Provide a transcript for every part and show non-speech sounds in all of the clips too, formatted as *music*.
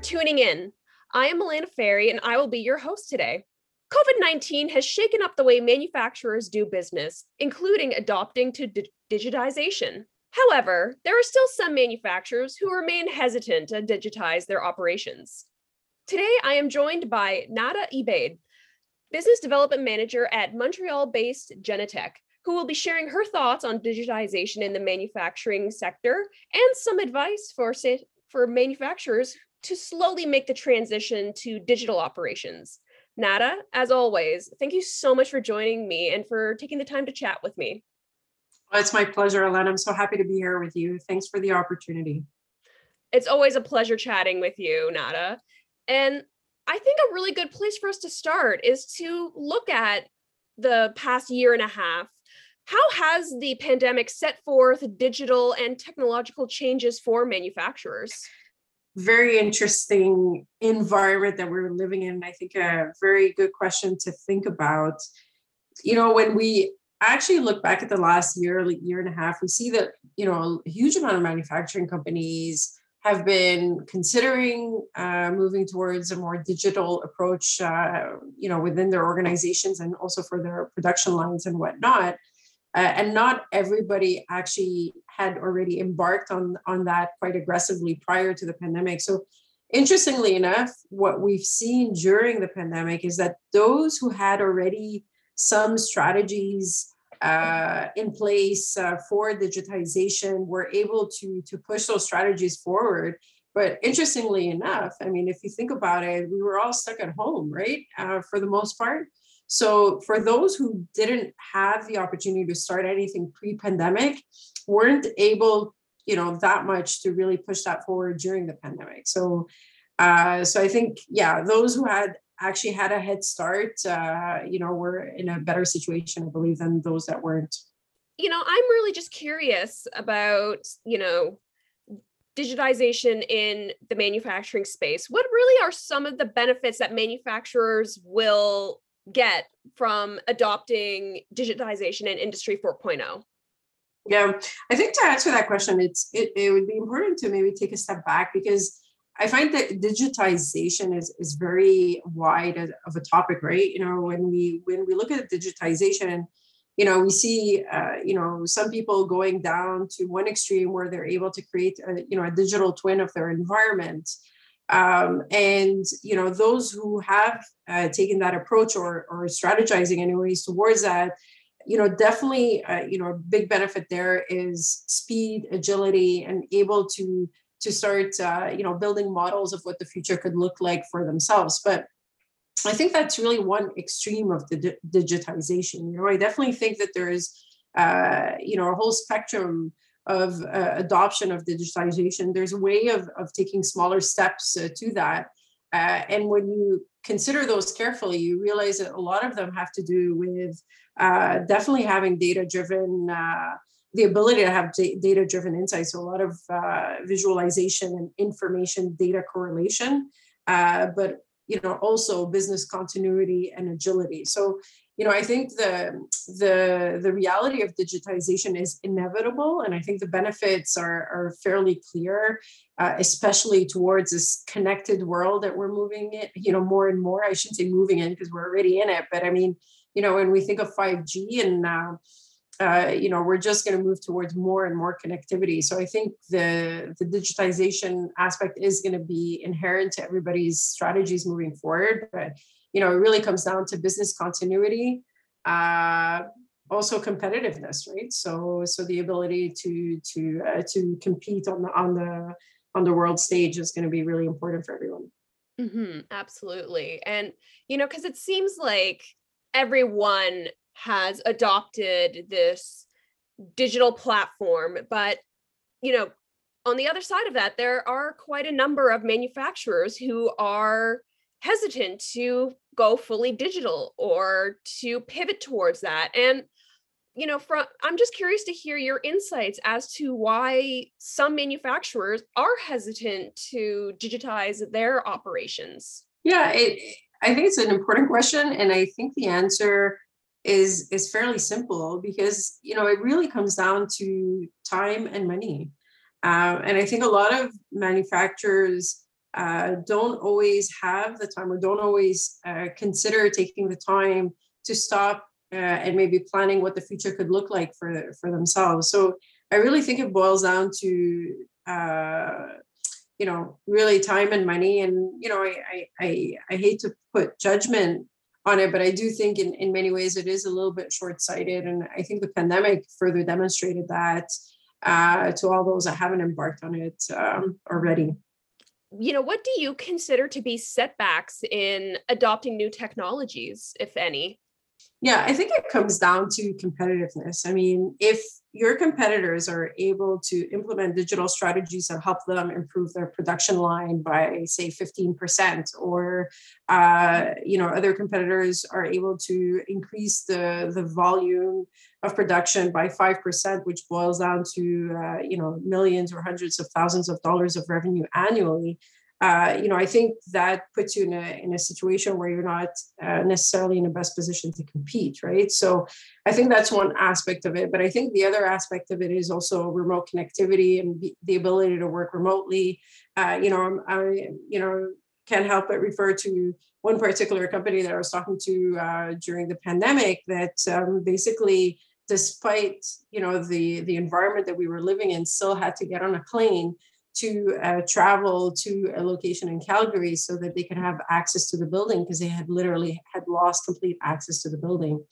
tuning in. I am Milana Ferry, and I will be your host today. COVID 19 has shaken up the way manufacturers do business, including adopting to di- digitization. However, there are still some manufacturers who remain hesitant to digitize their operations. Today, I am joined by Nada Ebaid, Business Development Manager at Montreal based Genetec, who will be sharing her thoughts on digitization in the manufacturing sector and some advice for, for manufacturers to slowly make the transition to digital operations. Nada, as always, thank you so much for joining me and for taking the time to chat with me. Well, it's my pleasure, Alana. I'm so happy to be here with you. Thanks for the opportunity. It's always a pleasure chatting with you, Nada. And I think a really good place for us to start is to look at the past year and a half. How has the pandemic set forth digital and technological changes for manufacturers? Very interesting environment that we're living in. I think a very good question to think about. You know, when we actually look back at the last year, like year and a half, we see that, you know, a huge amount of manufacturing companies have been considering uh, moving towards a more digital approach, uh, you know, within their organizations and also for their production lines and whatnot. Uh, and not everybody actually had already embarked on on that quite aggressively prior to the pandemic. So interestingly enough what we've seen during the pandemic is that those who had already some strategies uh, in place uh, for digitization were able to to push those strategies forward. But interestingly enough i mean if you think about it we were all stuck at home right? Uh, for the most part so for those who didn't have the opportunity to start anything pre-pandemic, weren't able, you know, that much to really push that forward during the pandemic. So uh, so I think, yeah, those who had actually had a head start, uh, you know, were in a better situation, I believe, than those that weren't. You know, I'm really just curious about, you know, digitization in the manufacturing space. What really are some of the benefits that manufacturers will get from adopting digitization and industry 4.0 yeah i think to answer that question it's it, it would be important to maybe take a step back because i find that digitization is is very wide of a topic right? You know when we when we look at digitization you know we see uh, you know some people going down to one extreme where they're able to create a, you know a digital twin of their environment um, and you know those who have uh, taken that approach or or strategizing anyways towards that you know definitely uh, you know a big benefit there is speed agility and able to to start uh, you know building models of what the future could look like for themselves. But i think that's really one extreme of the di- digitization. You know i definitely think that there is uh, you know a whole spectrum of uh, adoption of digitization. There's a way of, of taking smaller steps uh, to that. Uh, and when you consider those carefully, you realize that a lot of them have to do with uh, definitely having data driven, uh, the ability to have d- data driven insights. So a lot of uh, visualization and information data correlation, but you know also business continuity and agility. So you know i think the the the reality of digitization is inevitable and i think the benefits are are fairly clear uh, especially towards this connected world that we're moving in you know more and more. I shouldn't say moving in because we're already in it but i mean you know when we think of 5g and uh, uh, you know we're just going to move towards more and more connectivity. So i think the the digitization aspect is going to be inherent to everybody's strategies moving forward but you know, it really comes down to business continuity, uh, also competitiveness, right? So, so the ability to to uh, to compete on the on the on the world stage is going to be really important for everyone. Mm-hmm, absolutely, and you know, because it seems like everyone has adopted this digital platform, but you know, on the other side of that, there are quite a number of manufacturers who are hesitant to go fully digital or to pivot towards that. And you know from i'm just curious to hear your insights as to why some manufacturers are hesitant to digitize their operations. Yeah it, i think it's an important question and i think the answer is is fairly simple because you know it really comes down to time and money. Uh, and i think a lot of manufacturers uh, don't always have the time or don't always uh, consider taking the time to stop uh, and maybe planning what the future could look like for for themselves. So I really think it boils down to uh, you know really time and money, and you know I I I, hate to put judgment on it, but I do think in in many ways it is a little bit short sighted, and I think the pandemic further demonstrated that uh, to all those that haven't embarked on it um, already you know, what do you consider to be setbacks in adopting new technologies, if any? Yeah, I think it comes down to competitiveness. I mean, if your competitors are able to implement digital strategies that help them improve their production line by, say, 15%, or uh, you know, other competitors are able to increase the the volume of production by 5%, which boils down to uh, you know millions or hundreds of thousands of dollars of revenue annually uh, you know, I think that puts you in a in a situation where you're not uh, necessarily in the best position to compete, right? So, I think that's one aspect of it. But I think the other aspect of it is also remote connectivity and the ability to work remotely. Uh, you know, I you know can't help but refer to one particular company that I was talking to uh, during the pandemic that um, basically despite you know the the environment that we were living in still had to get on a plane to uh, travel to a location in Calgary so that they could have access to the building because they had literally had lost complete access to the building.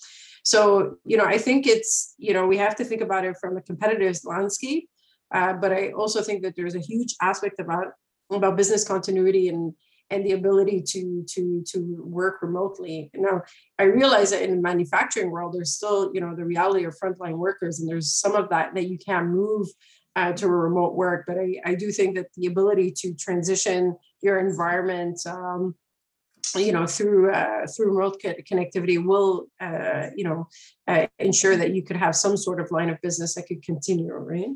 So, you know, I think it's, you know, we have to think about it from a competitive landscape. Uh, but I also think that there's a huge aspect about about business continuity and and the ability to to to work remotely. Now, I realize that in the manufacturing world, there's still you know the reality of frontline workers, and there's some of that that you can't move uh, to remote work. But I, I do think that the ability to transition your environment, um, you know, through uh, through remote connectivity will, uh, you know, uh, ensure that you could have some sort of line of business that could continue, right?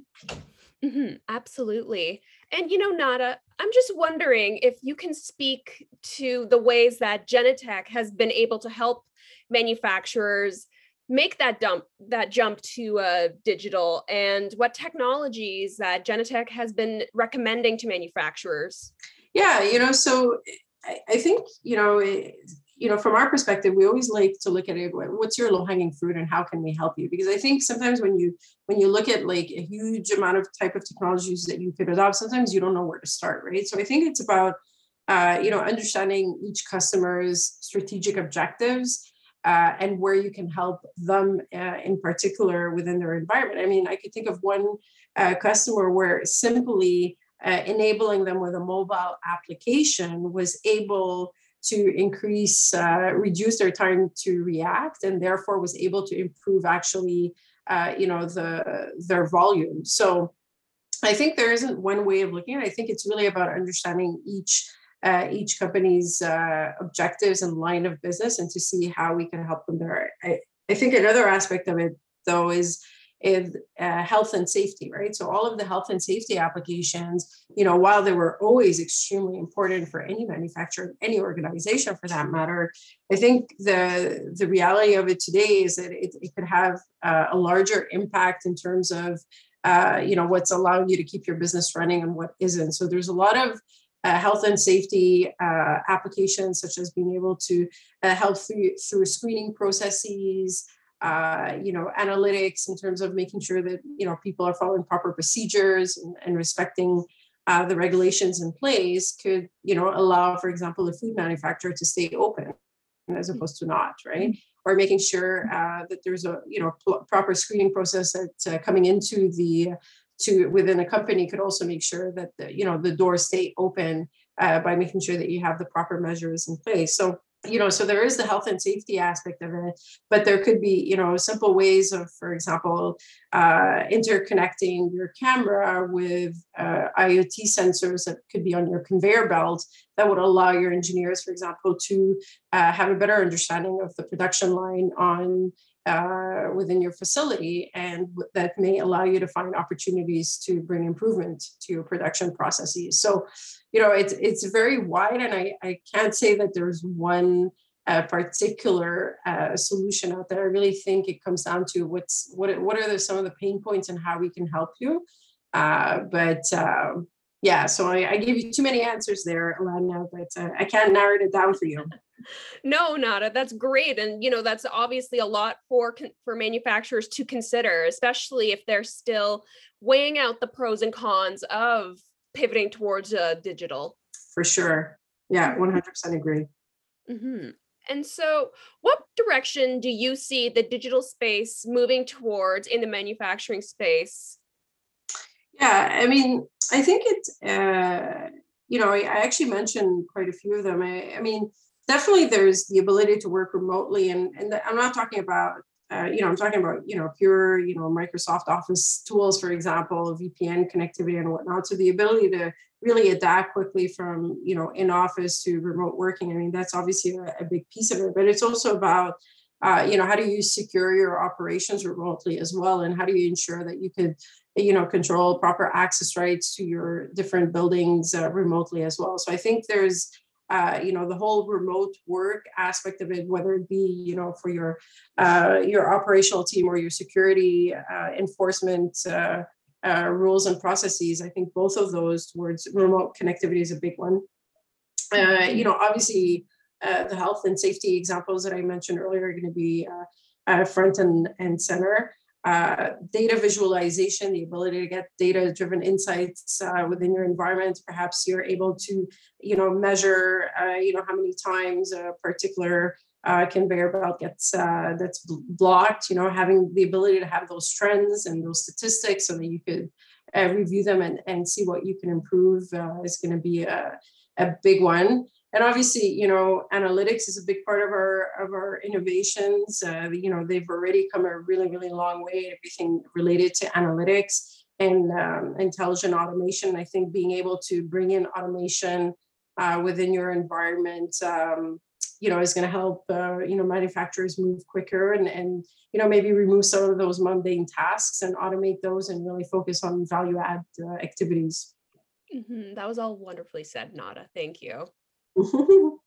Mm-hmm, absolutely. And you know, Nada, I'm just wondering if you can speak to the ways that Genetec has been able to help manufacturers make that dump that jump to uh, digital and what technologies that Genetec has been recommending to manufacturers. Yeah you know so i, I think you know it, you know from our perspective we always like to look at it what's your low hanging fruit and how can we help you? Because i think sometimes when you when you look at like a huge amount of type of technologies that you could adopt sometimes you don't know where to start right? So i think it's about uh, you know understanding each customer's strategic objectives uh, and where you can help them uh, in particular within their environment. I mean, I could think of one uh, customer where simply uh, enabling them with a mobile application was able to increase, uh, reduce their time to react, and therefore was able to improve actually, uh, you know, the their volume. So. I think there isn't one way of looking at it. I think it's really about understanding each uh, each company's uh, objectives and line of business and to see how we can help them there. I, I think another aspect of it, though, is uh, health and safety, right? So all of the health and safety applications, you know, while they were always extremely important for any manufacturer, any organization for that matter, I think the the reality of it today is that it, it could have uh, a larger impact in terms of, uh, you know, what's allowing you to keep your business running and what isn't. So there's a lot of uh, health and safety uh, applications, such as being able to uh, help through, through screening processes, uh, you know, analytics in terms of making sure that, you know, people are following proper procedures and, and respecting uh, the regulations in place could, you know, allow, for example, a food manufacturer to stay open as opposed to not, right? Mm-hmm. Or making sure uh, that there's a, you know, pl- proper screening process that coming into the to within a company could also make sure that the, you know the doors stay open uh, by making sure that you have the proper measures in place. So you know so there is the health and safety aspect of it but there could be you know simple ways of for example uh, interconnecting your camera with uh, iot sensors that could be on your conveyor belt that would allow your engineers for example to uh, have a better understanding of the production line on uh, within your facility, and that may allow you to find opportunities to bring improvement to your production processes. So, you know, it's it's very wide, and I I can't say that there's one uh, particular uh, solution out there. I really think it comes down to what's what what are the, some of the pain points and how we can help you. Uh, but um, yeah, so I, I, gave you too many answers there, Alana, but uh, I can't narrow it down for you. No, Nada, that's great, and you know that's obviously a lot for for manufacturers to consider, especially if they're still weighing out the pros and cons of pivoting towards uh, digital. For sure, yeah, one hundred percent agree. Mm-hmm. And so, what direction do you see the digital space moving towards in the manufacturing space? Yeah, I mean, I think it's, uh, you know, I, I, actually mentioned quite a few of them. I, I, mean, definitely there's the ability to work remotely, and and I'm not talking about, uh, you know, I'm talking about, you know, pure, you know, Microsoft Office tools, for example, VPN connectivity and whatnot. So the ability to really adapt quickly from, you know, in office to remote working. I mean, that's obviously a, a big piece of it, but it's also about uh, you know how do you secure your operations remotely as well and how do you ensure that you could you know control proper access rights to your different buildings uh, remotely as well so i think there's uh, you know the whole remote work aspect of it whether it be you know for your uh, your operational team or your security uh, enforcement uh, uh, rules and processes i think both of those towards remote connectivity is a big one. You know obviously the health and safety examples that i mentioned earlier are going to be front and, and center uh, data visualization, the ability to get data driven insights uh, within your environment. Perhaps you're able to, you know, measure, uh, you know, how many times a particular uh, conveyor belt gets uh, that's blocked. You know, having the ability to have those trends and those statistics so that you could review them and, and see what you can improve is going to be a, a big one and obviously you know analytics is a big part of our of our innovations. Uh, you know they've already come a really really long way everything related to analytics and um, intelligent automation. I think being able to bring in automation uh, within your environment um, you know is going to help uh, you know manufacturers move quicker and and you know maybe remove some of those mundane tasks and automate those and really focus on value add uh, activities. Mm-hmm. that was all wonderfully said nada. Thank you *laughs*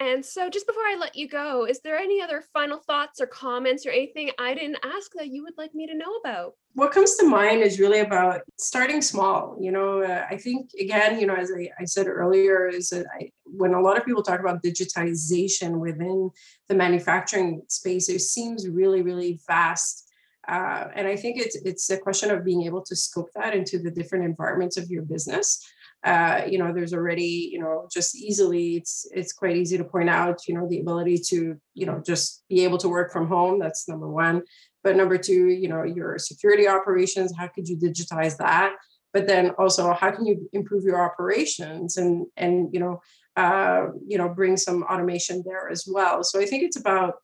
and so, just before I let you go, is there any other final thoughts or comments or anything I didn't ask that you would like me to know about? What comes to mind is really about starting small. You know, uh, I think, again, you know, as I, I said earlier, is that I, when a lot of people talk about digitization within the manufacturing space, it seems really, really vast. Uh, and I think it's it's a question of being able to scope that into the different environments of your business uh, you know there's already you know just easily it's it's quite easy to point out you know the ability to you know just be able to work from home that's number one. But number two you know your security operations how could you digitize that? But then also how can you improve your operations and and you know uh, you know bring some automation there as well? So i think it's about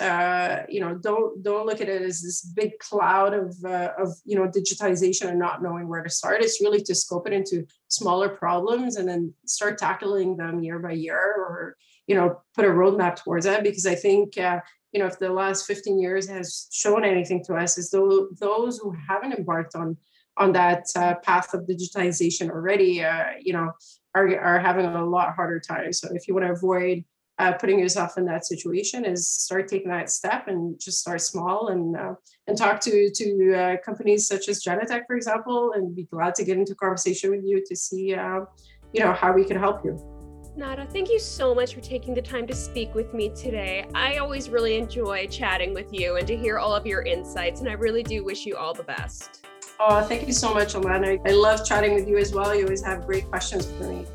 uh, you know don't don't look at it as this big cloud of uh, of you know digitization and not knowing where to start. It's really to scope it into smaller problems and then start tackling them year by year or you know put a roadmap towards that because i think uh, you know if the last 15 years has shown anything to us is those those who haven't embarked on on that uh, path of digitization already uh, you know are, are having a lot harder time. So if you want to avoid uh, putting yourself in that situation is start taking that step and just start small and uh, and talk to to uh, companies such as Genetec, for example, and be glad to get into conversation with you to see uh, you know how we can help you. Nada, thank you so much for taking the time to speak with me today. I always really enjoy chatting with you and to hear all of your insights, and I really do wish you all the best. Oh, thank you so much, Alana. I love chatting with you as well. You always have great questions for me.